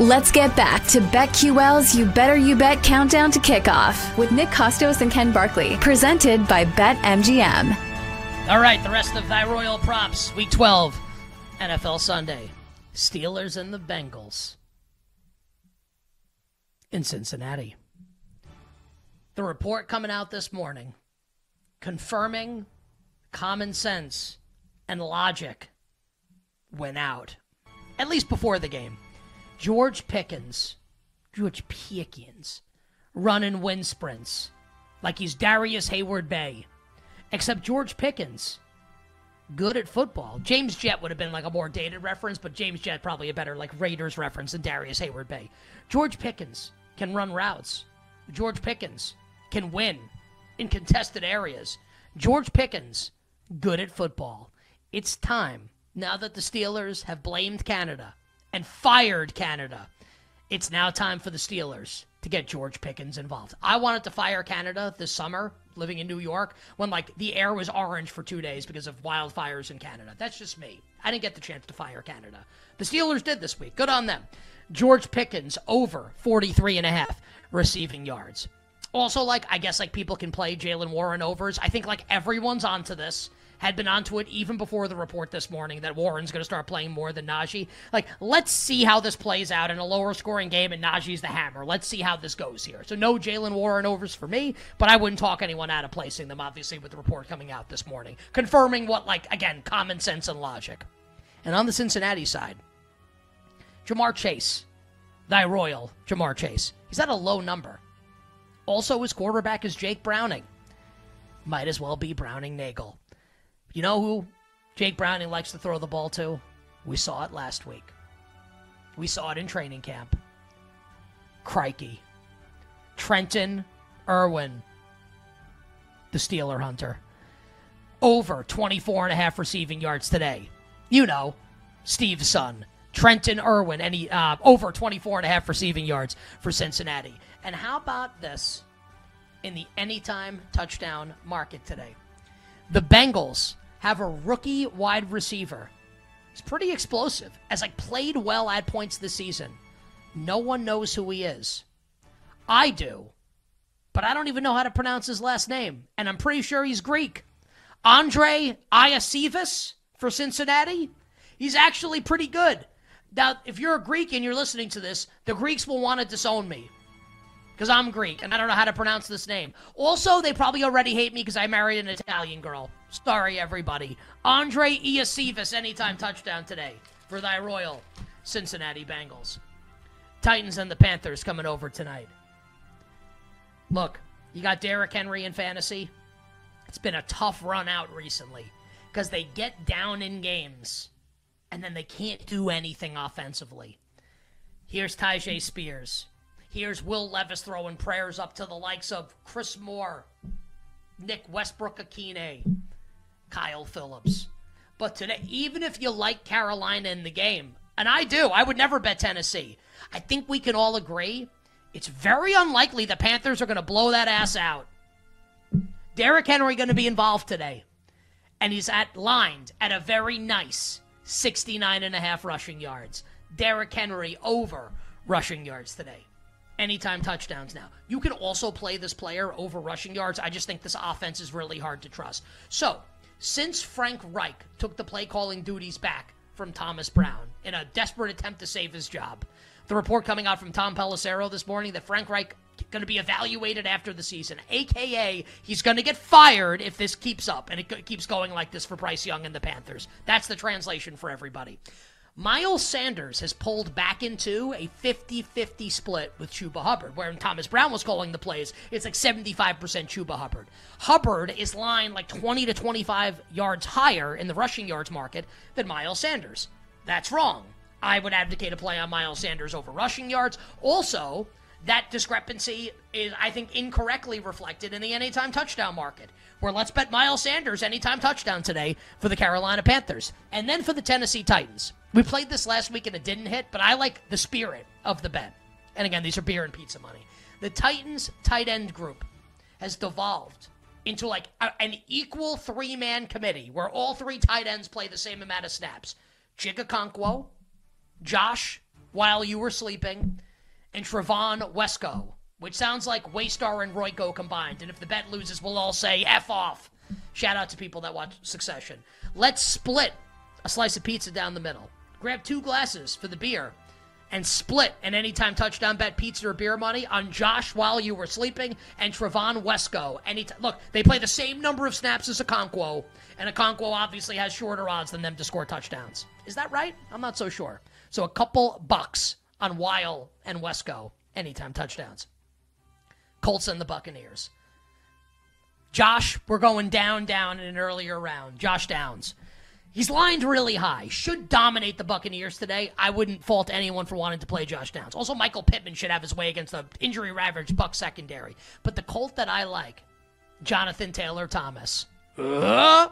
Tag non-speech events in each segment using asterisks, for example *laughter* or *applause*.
Let's get back to BetQL's You Better You Bet Countdown to Kickoff with Nick Kostos and Ken Barkley, presented by BetMGM. All right, the rest of thy royal props, week 12, NFL Sunday. Steelers and the Bengals in Cincinnati. The report coming out this morning confirming common sense and logic went out, at least before the game. George Pickens, George Pickens, running wind sprints like he's Darrius Heyward-Bey. Except George Pickens, good at football. James Jett would have been like a more dated reference, but James Jett probably a better like Raiders reference than Darrius Heyward-Bey. George Pickens can run routes. George Pickens can win in contested areas. George Pickens, good at football. It's time, now that the Steelers have blamed Canada and fired Canada, it's now time for the Steelers to get George Pickens involved. I wanted to fire Canada this summer, living in New York, when like the air was orange for two days because of wildfires in Canada. That's just me. I didn't get the chance to fire Canada. The Steelers did this week. Good on them. George Pickens over 43 and a half receiving yards. Also, like, I guess like people can play Jaylen Warren overs. I think like everyone's onto this. Had been onto it even before the report this morning that Warren's going to start playing more than Najee. Like, let's see how this plays out in a lower scoring game and Najee's the hammer. Let's see how this goes here. So, no Jaylen Warren overs for me, but I wouldn't talk anyone out of placing them, obviously, with the report coming out this morning, confirming what, like, again, common sense and logic. And on the Cincinnati side, Ja'Marr Chase, thy royal Ja'Marr Chase. He's at a low number. Also, his quarterback is Jake Browning. Might as well be Browning Nagle. You know who Jake Browning likes to throw the ball to? We saw it last week. We saw it in training camp. Crikey. Trenton Irwin, the Steeler Hunter. Over 24 and a half receiving yards today. You know, Steve's son. Trenton Irwin, he uh, over 24 and a half receiving yards for Cincinnati. And how about this in the anytime touchdown market today? The Bengals have a rookie wide receiver. He's pretty explosive, as like played well at points this season. No one knows who he is. I do, but I don't even know how to pronounce his last name, and I'm pretty sure he's Greek. Andrei Iosivas for Cincinnati. He's actually pretty good. Now, if you're a Greek and you're listening to this, the Greeks will want to disown me because I'm Greek and I don't know how to pronounce this name. Also, they probably already hate me because I married an Italian girl. Sorry, everybody. Andrei Iosivas, anytime touchdown today for thy royal Cincinnati Bengals. Titans and the Panthers coming over tonight. Look, you got Derrick Henry in fantasy. It's been a tough run out recently because they get down in games and then they can't do anything offensively. Here's Tyjae Spears. Here's Will Levis throwing prayers up to the likes of Chris Moore, Nick Westbrook-Ikhine, Kyle Phillips. But today, even if you like Carolina in the game, and I do, I would never bet Tennessee. I think we can all agree it's very unlikely the Panthers are going to blow that ass out. Derrick Henry going to be involved today. And he's at lined at a very nice 69 and a half rushing yards. Derrick Henry over rushing yards today. Anytime touchdowns now. You can also play this player over rushing yards. I just think this offense is really hard to trust. So, since Frank Reich took the play calling duties back from Thomas Brown in a desperate attempt to save his job. The report coming out from Tom Pelissero this morning that Frank Reich going to be evaluated after the season, aka he's going to get fired if this keeps up and it keeps going like this for Bryce Young and the Panthers. That's the translation for everybody. Miles Sanders has pulled back into a 50 50 split with Chuba Hubbard, where Thomas Brown was calling the plays, it's like 75% Chuba Hubbard. Hubbard is lined like 20 to 25 yards higher in the rushing yards market than Miles Sanders. That's wrong. I would advocate a play on Miles Sanders over rushing yards. Also, that discrepancy is, I think, incorrectly reflected in the anytime touchdown market, where let's bet Miles Sanders anytime touchdown today for the Carolina Panthers. And then for the Tennessee Titans. We played this last week and it didn't hit, but I like the spirit of the bet. And again, these are beer and pizza money. The Titans tight end group has devolved into like a, an equal three man committee where all three tight ends play the same amount of snaps. Chig Okonkwo, Josh, while you were sleeping, and Trevon Wesco, which sounds like Waystar and Royco combined. And if the bet loses, we'll all say F off. Shout out to people that watch Succession. Let's split a slice of pizza down the middle. Grab two glasses for the beer and split an anytime touchdown bet pizza or beer money on Josh while you were sleeping and Trevon Wesco. Anytime. Look, they play the same number of snaps as Okonkwo, and Okonkwo obviously has shorter odds than them to score touchdowns. Is that right? I'm not so sure. So a couple bucks on Whyle and Wesco anytime touchdowns. Colts and the Buccaneers. Josh, we're going down, down in an earlier round. Josh Downs. He's lined really high. Should dominate the Buccaneers today. I wouldn't fault anyone for wanting to play Josh Downs. Also, Michael Pittman should have his way against the injury ravaged Buck secondary. But the Colt that I like, Jonathan Taylor Thomas. Uh?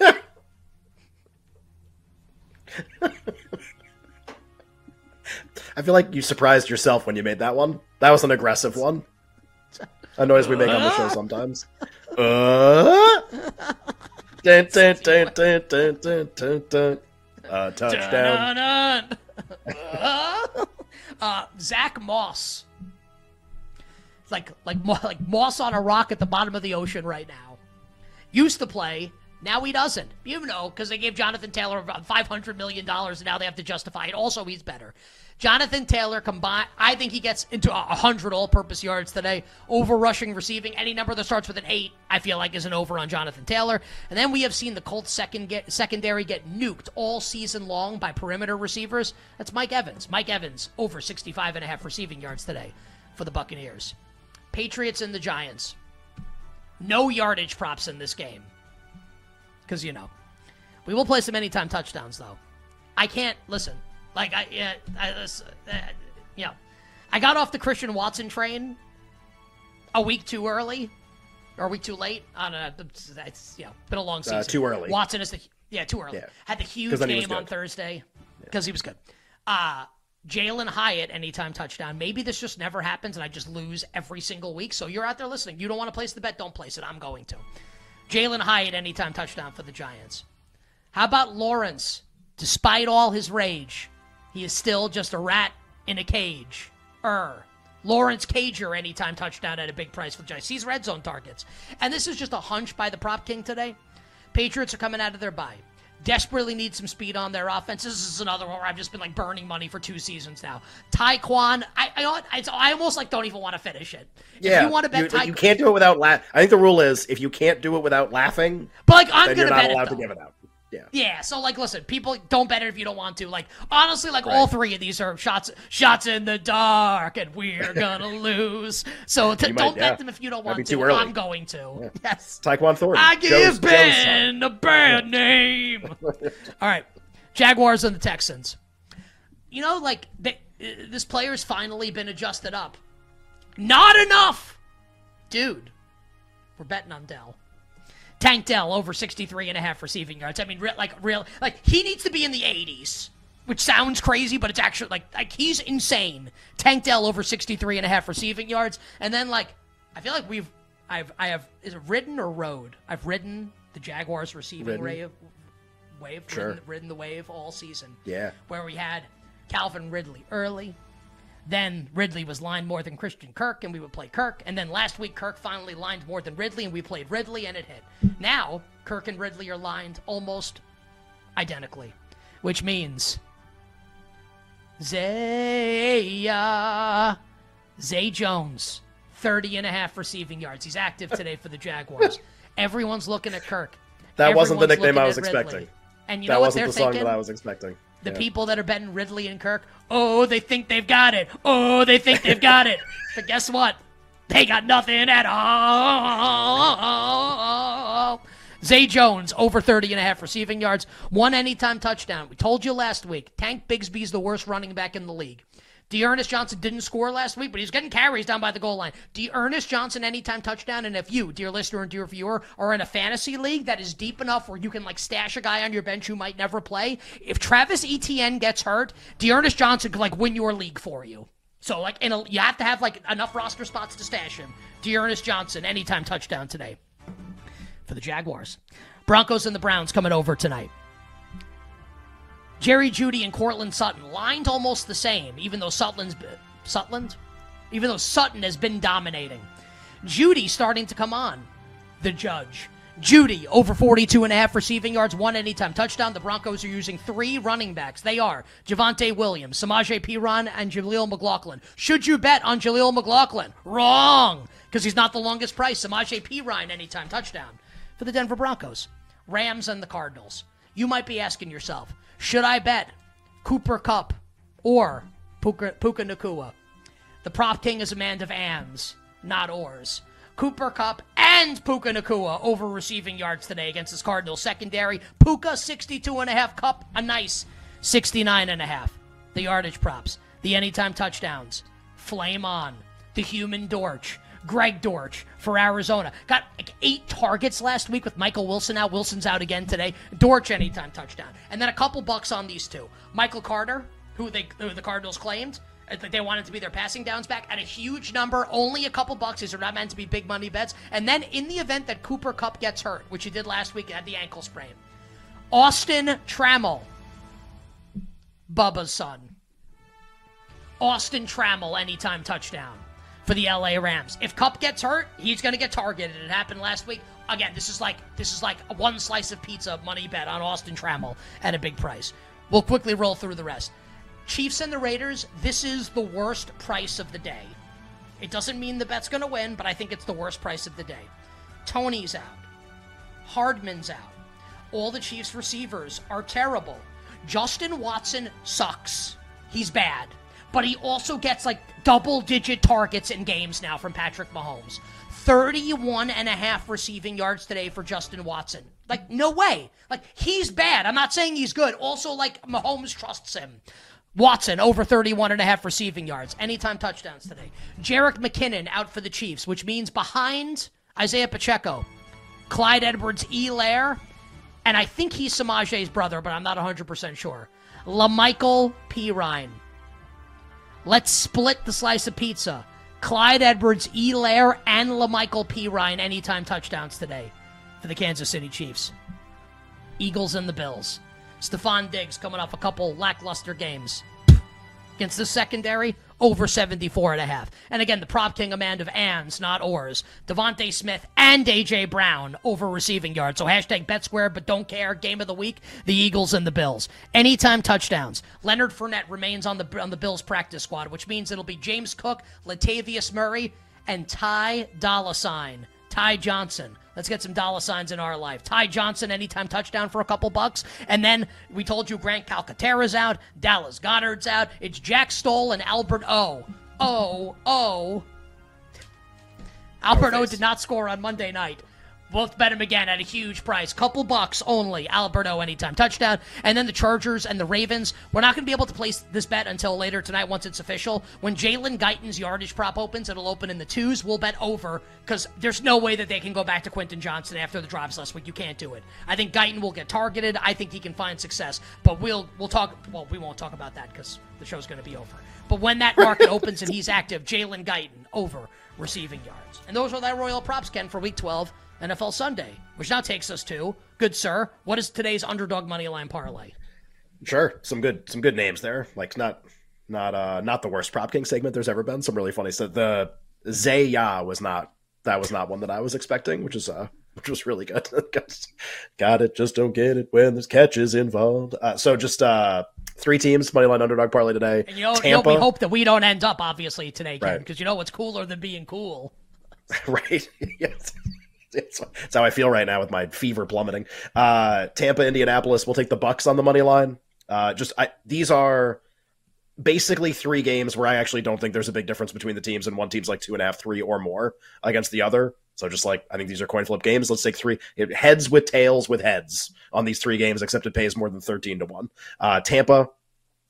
*laughs* I feel like you surprised yourself when you made that one. That was an aggressive one. A noise we make on the show sometimes. *laughs* Uh, dun, dun, dun, dun, dun, dun, dun, dun. Uh, touchdown. *laughs* uh, Zack Moss. Like like like moss on a rock at the bottom of the ocean right now. Used to play now he doesn't. You know, because they gave Jonathan Taylor about $500 million and now they have to justify it. Also, he's better. Jonathan Taylor combined, I think he gets into 100 all purpose yards today. Over rushing, receiving, any number that starts with an 8, I feel like is an over on Jonathan Taylor. And then we have seen the Colts second get, secondary get nuked all season long by perimeter receivers. That's Mike Evans. Mike Evans, over 65 and a half receiving yards today for the Buccaneers. Patriots and the Giants. No yardage props in this game because you know we will play some anytime touchdowns though. I can't listen. Like I, yeah, I, uh, know, I got off the Christian Watson train a week too early, or a week too late. I don't know. It's you know been a long uh, season. Uh, too early. Watson is the yeah too early. Yeah. Had the huge game on Thursday because yeah. he was good. Uh Jalin Hyatt anytime touchdown. Maybe this just never happens and I just lose every single week. So you're out there listening. You don't want to place the bet, don't place it. I'm going to. Jalin Hyatt anytime touchdown for the Giants. How about Lawrence? Despite all his rage, he is still just a rat in a cage. Er. Lawrence Cager anytime touchdown at a big price for the Giants. He's red zone targets. And this is just a hunch by the prop king today. Patriots are coming out of their bye desperately need some speed on their offense. This is another one where I've just been like burning money for two seasons now. Tyquan, I I, I almost like don't even want to finish it. Yeah, if you want to bet, you, Ty- you can't do it without laugh. I think the rule is if you can't do it without laughing, but like I'm gonna you're not bet allowed it, to give it out. Yeah. Yeah. So like, listen, people don't bet it if you don't want to. Like, honestly, like right. all three of these are shots, shots in the dark, and we're *laughs* gonna lose. So t- don't bet them if you don't want to. Early. I'm going to. Yeah. Yes. Tyquan Thornton. I give Joe's, Ben Joe's a bad name. *laughs* all right, Jaguars and the Texans. You know, like they, uh, this player's finally been adjusted up. Not enough, dude. We're betting on Dell. Tank Dell over 63 and a half receiving yards. I mean, re- like real, like he needs to be in the 80s, which sounds crazy, but it's actually like like he's insane. Tank Dell over 63 and a half receiving yards, and then like I feel like we've I've I have is it ridden or rode? I've ridden the Jaguars receiving wave, wave, sure. ridden, ridden the wave all season. Yeah, where we had Calvin Ridley early, then Ridley was lined more than Christian Kirk, and we would play Kirk. And then last week, Kirk finally lined more than Ridley, and we played Ridley, and it hit. Now, Kirk and Ridley are lined almost identically. which means Zaya Zay Jones, 30 and a half receiving yards. He's active today for the Jaguars. *laughs* Everyone's looking at Kirk. That wasn't the nickname I was expecting. And you that know what wasn't they're the song thinking? that I was expecting. The Yeah. people that are betting Ridley and Kirk, oh, they think they've got it. Oh, they think they've got it. *laughs* But guess what? They got nothing at all. Zay Jones, over 30 and a half receiving yards, one anytime touchdown. We told you last week, Tank Bigsby's the worst running back in the league. D'Ernest Johnson didn't score last week, but he's getting carries down by the goal line. D'Ernest Johnson anytime touchdown, and if you, dear listener and dear viewer, are in a fantasy league that is deep enough where you can like stash a guy on your bench who might never play, if Travis Etienne gets hurt, D'Ernest Johnson could like win your league for you. So like, in a, you have to have like enough roster spots to stash him. D'Ernest Johnson anytime touchdown today for the Jaguars. Broncos and the Browns coming over tonight. Jerry Jeudy and Courtland Sutton lined almost the same, even though Sutton's even though Sutton has been dominating. Jeudy starting to come on. The judge. Jeudy over 42 and a half receiving yards, one anytime touchdown. The Broncos are using three running backs. They are Javonte Williams, Samaje Perine, and Jaleel McLaughlin. Should you bet on Jaleel McLaughlin? Wrong, because he's not the longest price. Samaje Perine anytime touchdown for the Denver Broncos. Rams and the Cardinals. You might be asking yourself, should I bet Cooper Kupp or Puka, Puka Nacua? The prop king is a man of ands, not ors. Cooper Kupp and Puka Nacua over receiving yards today against his Cardinals secondary. Puka 62 and a half, Kupp a nice 69 and a half. The yardage props, the anytime touchdowns. Flame on. The human Dortch. Greg Dortch for Arizona. Got like eight targets last week with Michael Wilson out. Wilson's out again today. Dortch anytime touchdown. And then a couple bucks on these two. Michael Carter, who they who the Cardinals claimed. Uh, they wanted to be their passing downs back at a huge number, only a couple bucks. These are not meant to be big money bets. And then in the event that Cooper Kupp gets hurt, which he did last week, at the ankle sprain, Austin Trammell, Bubba's son, Austin Trammell anytime touchdown for the LA Rams. If Kupp gets hurt, he's going to get targeted. It happened last week. Again, this is like this is like one slice of pizza money bet on Austin Trammell at a big price. We'll quickly roll through the rest. Chiefs and the Raiders, this is the worst price of the day. It doesn't mean the bet's going to win, but I think it's the worst price of the day. Toney's out. Hardman's out. All the Chiefs receivers are terrible. Justin Watson sucks. He's bad. But he also gets like double digit targets in games now from Patrick Mahomes. 31 and a half receiving yards today for Justin Watson. Like, no way. Like, he's bad. I'm not saying he's good. Also, like, Mahomes trusts him. Watson over 31 and a half receiving yards. Anytime touchdowns today. Jerick McKinnon out for the Chiefs, which means behind Isaiah Pacheco, Clyde Edwards Helaire, and I think he's Samaje's brother, but I'm not 100% sure. LaMichael P. Ryan. Let's split the slice of pizza. Clyde Edwards, Helaire, and LaMichael P. Ryan anytime touchdowns today for the Kansas City Chiefs. Eagles and the Bills. Stefon Diggs coming off a couple lackluster games. Against the secondary, over 74 and a half. And again, the prop king, a man of ands, not ors. DeVonta Smith and A.J. Brown over receiving yards. So hashtag bet square, but don't care. Game of the week, the Eagles and the Bills. Anytime touchdowns. Leonard Fournette remains on the on the Bills practice squad, which means it'll be James Cook, Latavius Murray, and Ty Dollar Sign. Ty Johnson. Let's get some dollar signs in our life. Ty Johnson, anytime touchdown for a couple bucks. And then we told you Grant Calcaterra's out, Dallas Goedert's out. It's Jack Stoll and Albert O. O, O. Albert O did not score on Monday night. Both bet him again at a huge price. Couple bucks only. Alberto anytime touchdown. And then the Chargers and the Ravens. We're not going to be able to place this bet until later tonight once it's official. When Jalen Guyton's yardage prop opens, it'll open in the twos. We'll bet over because there's no way that they can go back to Quentin Johnston after the drives last week. You can't do it. I think Guyton will get targeted. I think he can find success. But we'll we'll talk. Well, we won't talk about that because the show's going to be over. But when that market *laughs* opens and he's active, Jalen Guyton over receiving yards. And those are thy royal props, Ken, for Week 12. NFL Sunday, which now takes us to, good sir, what is today's underdog money line parlay? Sure, some good some good names there. Like not not uh not the worst prop king segment there's ever been. Some really funny stuff. The Zaya was not that was not one that I was expecting, which is uh which was really good. *laughs* Got it, just don't get it when there's catches involved. Uh, so just uh, three teams money line underdog parlay today. And you know, you know, we hope that we don't end up obviously today, Ken, Right. because you know what's cooler than being cool. *laughs* right? *laughs* yes. It's, it's how I feel right now with my fever plummeting. Uh, Tampa, Indianapolis. We'll take the Bucks on the money line. Uh, just I, these are basically three games where I actually don't think there's a big difference between the teams, and one team's like two and a half, three or more against the other. So just like I think these are coin flip games. Let's take three it, heads with tails with heads on these three games, except it pays more than thirteen to one. Uh, Tampa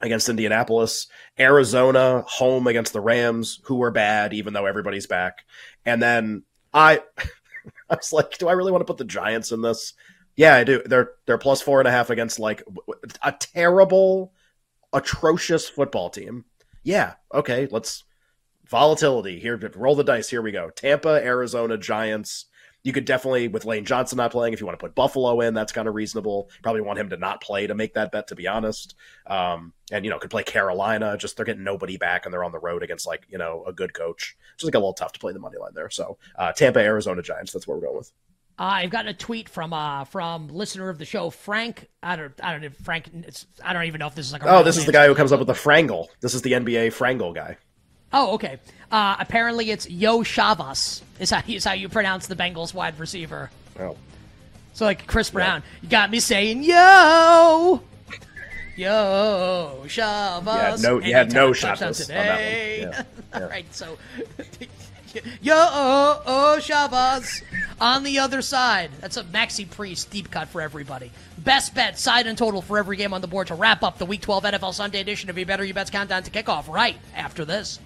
against Indianapolis, Arizona home against the Rams, who are bad even though everybody's back, and then I. *laughs* I was like, do I really want to put the Giants in this? Yeah, I do. They're they're plus four and a half against like a terrible, atrocious football team. Yeah, okay, let's volatility here. Roll the dice. Here we go. Tampa, Arizona, Giants. You could definitely, with Lane Johnson not playing, if you want to put Buffalo in, that's kind of reasonable. Probably want him to not play to make that bet, to be honest. Um, and you know, could play Carolina. Just they're getting nobody back, and they're on the road against like you know a good coach. Just like a little tough to play the money line there. So uh, Tampa, Arizona, Giants. That's what we're going with. I've gotten a tweet from uh from listener of the show Frank. I don't I don't know Frank. It's, I don't even know if this is like. A Oh, this is the guy who comes up with the Frangle. This is the NBA Frangle guy. Oh, okay. Uh, apparently it's Yo Shavas is how is how you pronounce the Bengals wide receiver. Oh, So like Chris Brown, you got me saying yo, yo Shavas. You had no- you had no Shavas on that one. Yeah, *laughs* yeah. All right, so *laughs* yo oh Shavas on the other side. That's a Maxi Priest deep cut for everybody. Best bet, side and total for every game on the board to wrap up the Week 12 NFL Sunday edition of You Better You Bets Countdown to kickoff right after this.